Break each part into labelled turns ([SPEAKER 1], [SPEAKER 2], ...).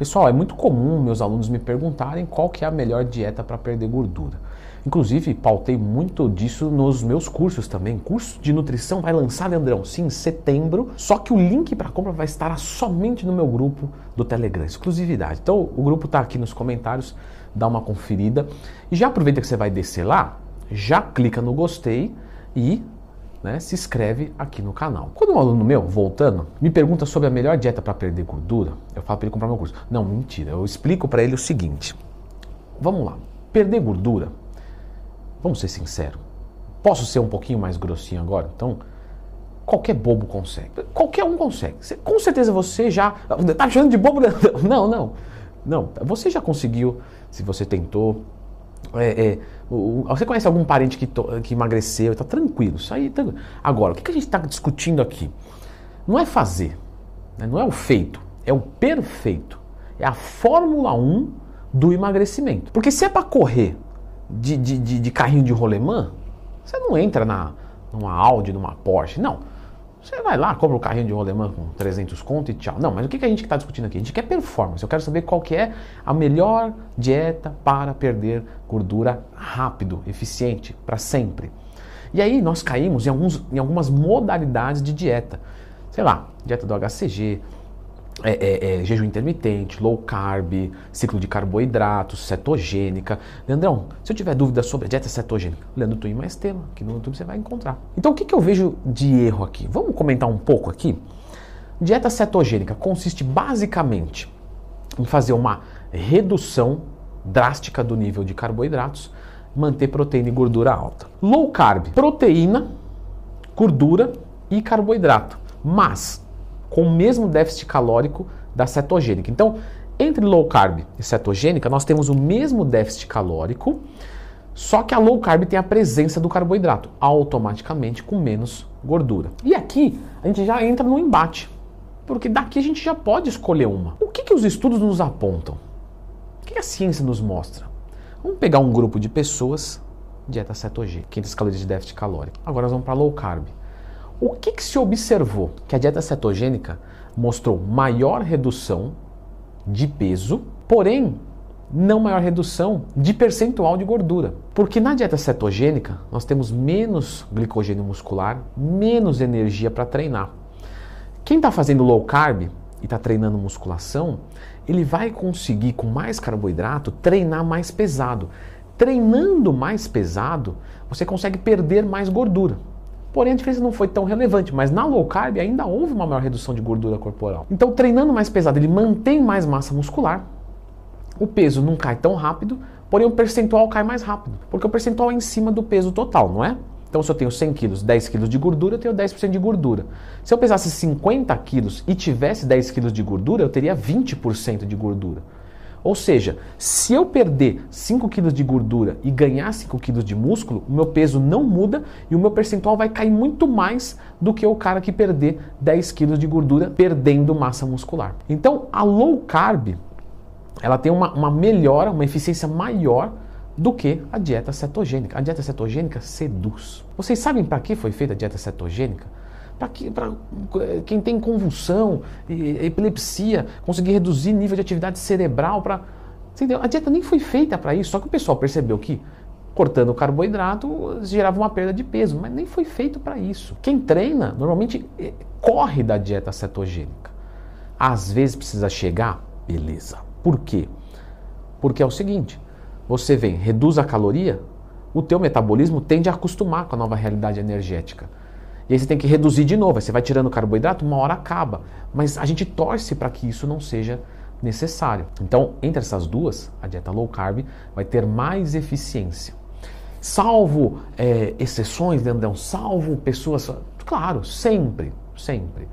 [SPEAKER 1] Pessoal, é muito comum meus alunos me perguntarem qual que é a melhor dieta para perder gordura. Inclusive, pautei muito disso nos meus cursos também. Curso de nutrição vai lançar, Leandrão, sim, em setembro. Só que o link para compra vai estar somente no meu grupo do Telegram, exclusividade. Então, o grupo está aqui nos comentários, dá uma conferida. E já aproveita que você vai descer lá, já clica no gostei e né, se inscreve aqui no canal. Quando um aluno meu, voltando, me pergunta sobre a melhor dieta para perder gordura, eu falo para ele comprar meu curso. Não, mentira. Eu explico para ele o seguinte. Vamos lá. Perder gordura, vamos ser sinceros. Posso ser um pouquinho mais grossinho agora? Então, qualquer bobo consegue. Qualquer um consegue. Com certeza você já. Tá me chamando de bobo? Não, não. Não. Você já conseguiu, se você tentou, é, é, você conhece algum parente que, to, que emagreceu? Está tranquilo, isso aí. Tá... Agora, o que, que a gente está discutindo aqui? Não é fazer, né? não é o feito, é o perfeito. É a Fórmula 1 do emagrecimento. Porque se é para correr de, de, de, de, carrinho de rolemã, você não entra na, numa Audi, numa Porsche. Não. Você vai lá, compra o um carrinho de rolemã com 300 conto e tchau. Não, mas o que a gente está discutindo aqui? A gente quer performance. Eu quero saber qual que é a melhor dieta para perder gordura rápido, eficiente, para sempre. E aí nós caímos em, alguns, em algumas modalidades de dieta. Sei lá, dieta do HCG, é, é, é, jejum intermitente, low carb, ciclo de carboidratos, cetogênica. Leandrão, se eu tiver dúvida sobre dieta cetogênica, Leandro Twin mais tema, que no YouTube você vai encontrar. Então o que, que eu vejo de erro aqui? Vamos comentar um pouco aqui? Dieta cetogênica consiste basicamente em fazer uma redução drástica do nível de carboidratos, manter proteína e gordura alta. Low carb, proteína, gordura e carboidrato. Mas com o mesmo déficit calórico da cetogênica. Então, entre low carb e cetogênica, nós temos o mesmo déficit calórico, só que a low carb tem a presença do carboidrato, automaticamente com menos gordura. E aqui a gente já entra no embate, porque daqui a gente já pode escolher uma. O que, que os estudos nos apontam? O que a ciência nos mostra? Vamos pegar um grupo de pessoas, dieta cetogênica, 500 calorias de déficit calórico. Agora nós vamos para low carb. O que, que se observou? Que a dieta cetogênica mostrou maior redução de peso, porém não maior redução de percentual de gordura. Porque na dieta cetogênica nós temos menos glicogênio muscular, menos energia para treinar. Quem está fazendo low carb e está treinando musculação, ele vai conseguir com mais carboidrato treinar mais pesado. Treinando mais pesado, você consegue perder mais gordura. Porém, a diferença não foi tão relevante, mas na low carb ainda houve uma maior redução de gordura corporal. Então, treinando mais pesado, ele mantém mais massa muscular, o peso não cai tão rápido, porém o percentual cai mais rápido, porque o percentual é em cima do peso total, não é? Então, se eu tenho 100 quilos, 10 quilos de gordura, eu tenho 10% de gordura. Se eu pesasse 50 quilos e tivesse 10 quilos de gordura, eu teria 20% de gordura. Ou seja, se eu perder 5 kg de gordura e ganhar 5 kg de músculo, o meu peso não muda e o meu percentual vai cair muito mais do que o cara que perder 10 kg de gordura perdendo massa muscular. Então, a low carb, ela tem uma, uma melhora, uma eficiência maior do que a dieta cetogênica. A dieta cetogênica seduz. Vocês sabem para que foi feita a dieta cetogênica? Para quem tem convulsão, epilepsia, conseguir reduzir nível de atividade cerebral. Pra, entendeu? A dieta nem foi feita para isso, só que o pessoal percebeu que cortando o carboidrato gerava uma perda de peso, mas nem foi feito para isso. Quem treina normalmente eh, corre da dieta cetogênica. Às vezes precisa chegar, beleza. Por quê? Porque é o seguinte, você vem, reduz a caloria, o teu metabolismo tende a acostumar com a nova realidade energética. E aí você tem que reduzir de novo. Aí você vai tirando carboidrato, uma hora acaba. Mas a gente torce para que isso não seja necessário. Então, entre essas duas, a dieta low carb vai ter mais eficiência. Salvo é, exceções, Leandrão, salvo pessoas. Claro, sempre, sempre.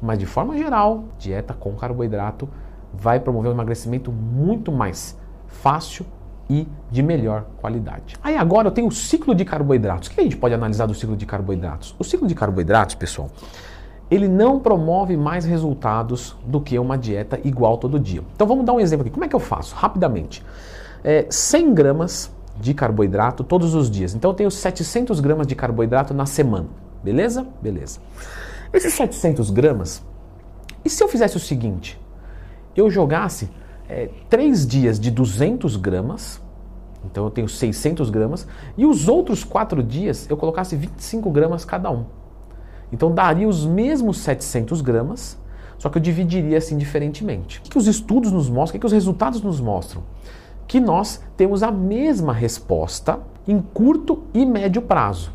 [SPEAKER 1] Mas de forma geral, dieta com carboidrato vai promover um emagrecimento muito mais fácil e de melhor qualidade. Aí agora eu tenho o ciclo de carboidratos. O que a gente pode analisar do ciclo de carboidratos? O ciclo de carboidratos, pessoal, ele não promove mais resultados do que uma dieta igual todo dia. Então vamos dar um exemplo aqui. Como é que eu faço? Rapidamente. É, 100 gramas de carboidrato todos os dias. Então eu tenho 700 gramas de carboidrato na semana. Beleza? Beleza. Esses 700 gramas, e se eu fizesse o seguinte? Eu jogasse é, três dias de 200 gramas, então eu tenho 600 gramas, e os outros quatro dias eu colocasse 25 gramas cada um. Então daria os mesmos 700 gramas, só que eu dividiria assim diferentemente. O que os estudos nos mostram, o que os resultados nos mostram? Que nós temos a mesma resposta em curto e médio prazo.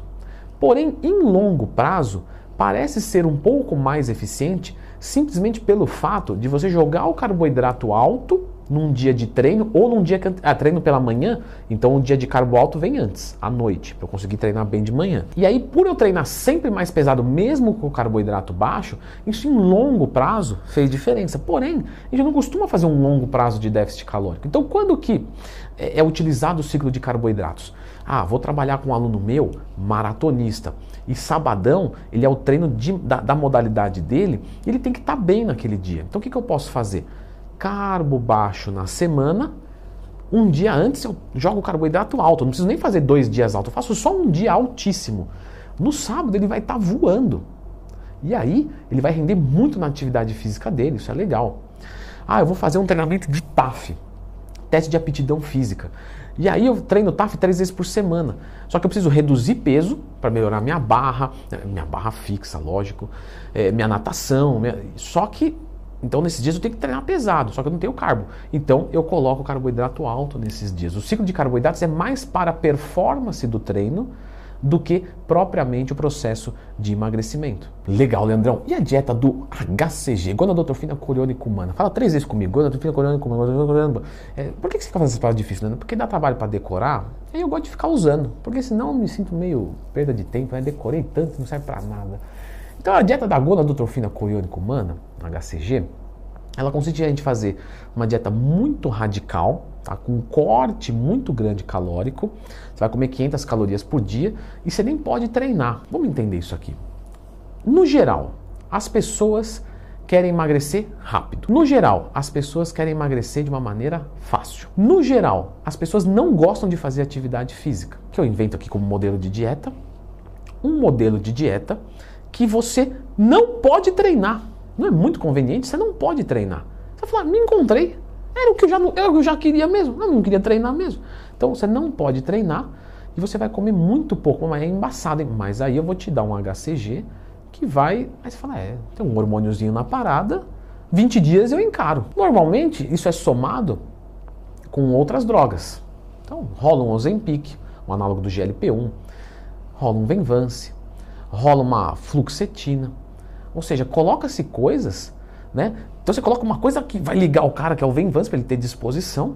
[SPEAKER 1] Porém, em longo prazo, parece ser um pouco mais eficiente simplesmente pelo fato de você jogar o carboidrato alto num dia de treino ou num dia que ah, treino pela manhã, então o dia de carbo alto vem antes, à noite, para eu conseguir treinar bem de manhã. E aí, por eu treinar sempre mais pesado, mesmo com o carboidrato baixo, isso em longo prazo fez diferença. Porém, a gente não costuma fazer um longo prazo de déficit calórico. Então, quando que é, é utilizado o ciclo de carboidratos? Ah, vou trabalhar com um aluno meu, maratonista, e sabadão ele é o treino de, da, da, modalidade dele, ele tem que estar tá bem naquele dia. Então, o que, que eu posso fazer? Carbo baixo na semana, um dia antes eu jogo carboidrato alto. não preciso nem fazer dois dias alto, eu faço só um dia altíssimo. No sábado ele vai estar tá voando. E aí ele vai render muito na atividade física dele, isso é legal. Ah, eu vou fazer um treinamento de TAF, teste de aptidão física. E aí eu treino TAF três vezes por semana. Só que eu preciso reduzir peso para melhorar minha barra, minha barra fixa, lógico, é, minha natação. Minha... Só que então, nesses dias eu tenho que treinar pesado, só que eu não tenho carbo. Então, eu coloco carboidrato alto nesses dias. O ciclo de carboidratos é mais para a performance do treino do que propriamente o processo de emagrecimento. Legal, Leandrão. E a dieta do HCG, gonadotrofina coriônica humana? Fala três vezes comigo, gonadotrofina coriônica humana. É, por que você fica fazendo essas palavras difíceis, Leandro? Porque dá trabalho para decorar, aí eu gosto de ficar usando, porque senão eu me sinto meio perda de tempo, né? decorei tanto, não serve para nada. Então a dieta da gonadotrofina coriônica humana, HCG, ela consiste em fazer uma dieta muito radical, tá? com um corte muito grande calórico. Você vai comer 500 calorias por dia e você nem pode treinar. Vamos entender isso aqui. No geral, as pessoas querem emagrecer rápido. No geral, as pessoas querem emagrecer de uma maneira fácil. No geral, as pessoas não gostam de fazer atividade física, que eu invento aqui como modelo de dieta. Um modelo de dieta que você não pode treinar. Não é muito conveniente? Você não pode treinar. Você vai falar, me encontrei. Era o que eu já, era o que eu já queria mesmo. Eu não queria treinar mesmo. Então você não pode treinar e você vai comer muito pouco, mas é embaçado. Hein? Mas aí eu vou te dar um HCG que vai. Aí você fala, é, tem um hormôniozinho na parada, 20 dias eu encaro. Normalmente isso é somado com outras drogas. Então rola um Ozempic, um análogo do GLP-1, rola um Venvance, rola uma fluxetina. Ou seja, coloca-se coisas, né? Então você coloca uma coisa que vai ligar o cara, que é o Venvance, para ele ter disposição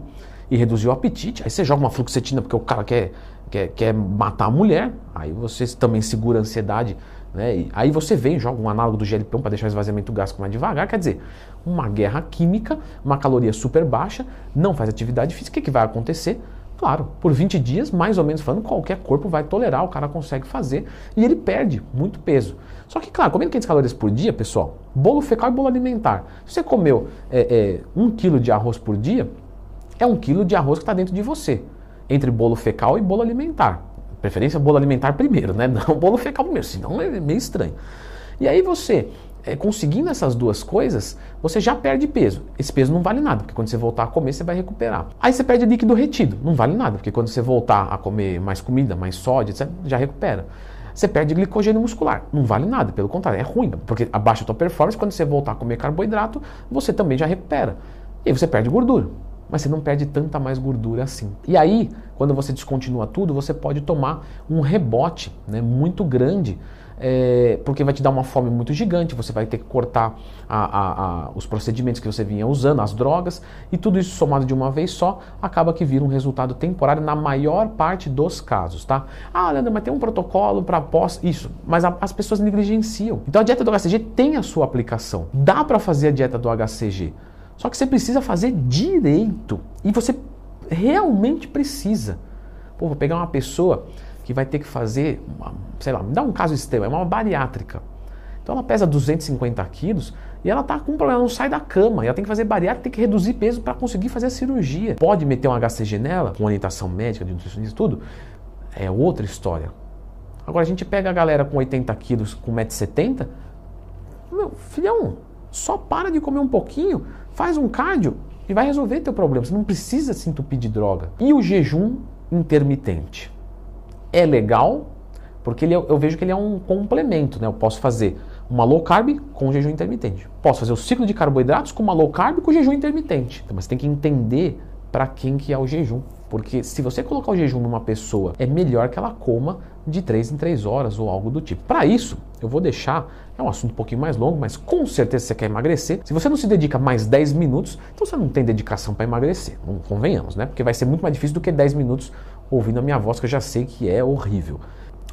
[SPEAKER 1] e reduzir o apetite. Aí você joga uma fluxetina porque o cara quer, quer, quer matar a mulher. Aí você também segura a ansiedade. Né? Aí você vem, joga um análogo do GLP-1 para deixar o esvaziamento gástrico mais devagar. Quer dizer, uma guerra química, uma caloria super baixa, não faz atividade física. O que, que vai acontecer? Claro, por 20 dias, mais ou menos falando, qualquer corpo vai tolerar, o cara consegue fazer e ele perde muito peso. Só que, claro, comendo 500 calorias por dia, pessoal, bolo fecal e bolo alimentar. Se você comeu é, é, um quilo de arroz por dia, é um quilo de arroz que está dentro de você, entre bolo fecal e bolo alimentar. Preferência bolo alimentar primeiro, né? Não bolo fecal primeiro, senão é meio estranho. E aí você é, conseguindo essas duas coisas, você já perde peso. Esse peso não vale nada, porque quando você voltar a comer, você vai recuperar. Aí você perde líquido retido, não vale nada, porque quando você voltar a comer mais comida, mais sódio, etc., já recupera. Você perde glicogênio muscular, não vale nada, pelo contrário, é ruim, porque abaixa a tua performance, quando você voltar a comer carboidrato, você também já recupera. E aí você perde gordura mas você não perde tanta mais gordura assim. E aí, quando você descontinua tudo, você pode tomar um rebote né, muito grande é, porque vai te dar uma fome muito gigante, você vai ter que cortar a, a, a, os procedimentos que você vinha usando, as drogas, e tudo isso somado de uma vez só, acaba que vira um resultado temporário na maior parte dos casos, tá? Ah, Leandro, mas tem um protocolo para pós, isso, mas as pessoas negligenciam. Então a dieta do HCG tem a sua aplicação, dá para fazer a dieta do HCG, só que você precisa fazer direito, e você realmente precisa. Pô, vou pegar uma pessoa que vai ter que fazer, uma, sei lá, me dá um caso extremo, é uma bariátrica. Então ela pesa 250 quilos e ela está com um problema, não sai da cama. Ela tem que fazer bariátrica, tem que reduzir peso para conseguir fazer a cirurgia. Pode meter um HCG nela, com orientação médica, de nutricionista tudo, é outra história. Agora a gente pega a galera com 80 quilos, com 1,70m, meu filhão, só para de comer um pouquinho, faz um cardio e vai resolver teu problema. Você não precisa se entupir de droga. E o jejum intermitente? É legal, porque ele, é, eu vejo que ele é um complemento, né? Eu posso fazer uma low carb com jejum intermitente. Posso fazer o ciclo de carboidratos com uma low carb com jejum intermitente. Então, mas tem que entender para quem que é o jejum. Porque se você colocar o jejum numa pessoa, é melhor que ela coma de 3 em 3 horas ou algo do tipo. Para isso, eu vou deixar, é um assunto um pouquinho mais longo, mas com certeza você quer emagrecer. Se você não se dedica mais 10 minutos, então você não tem dedicação para emagrecer. Não convenhamos, né? Porque vai ser muito mais difícil do que 10 minutos ouvindo a minha voz, que eu já sei que é horrível.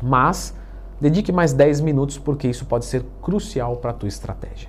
[SPEAKER 1] Mas dedique mais 10 minutos porque isso pode ser crucial para a tua estratégia.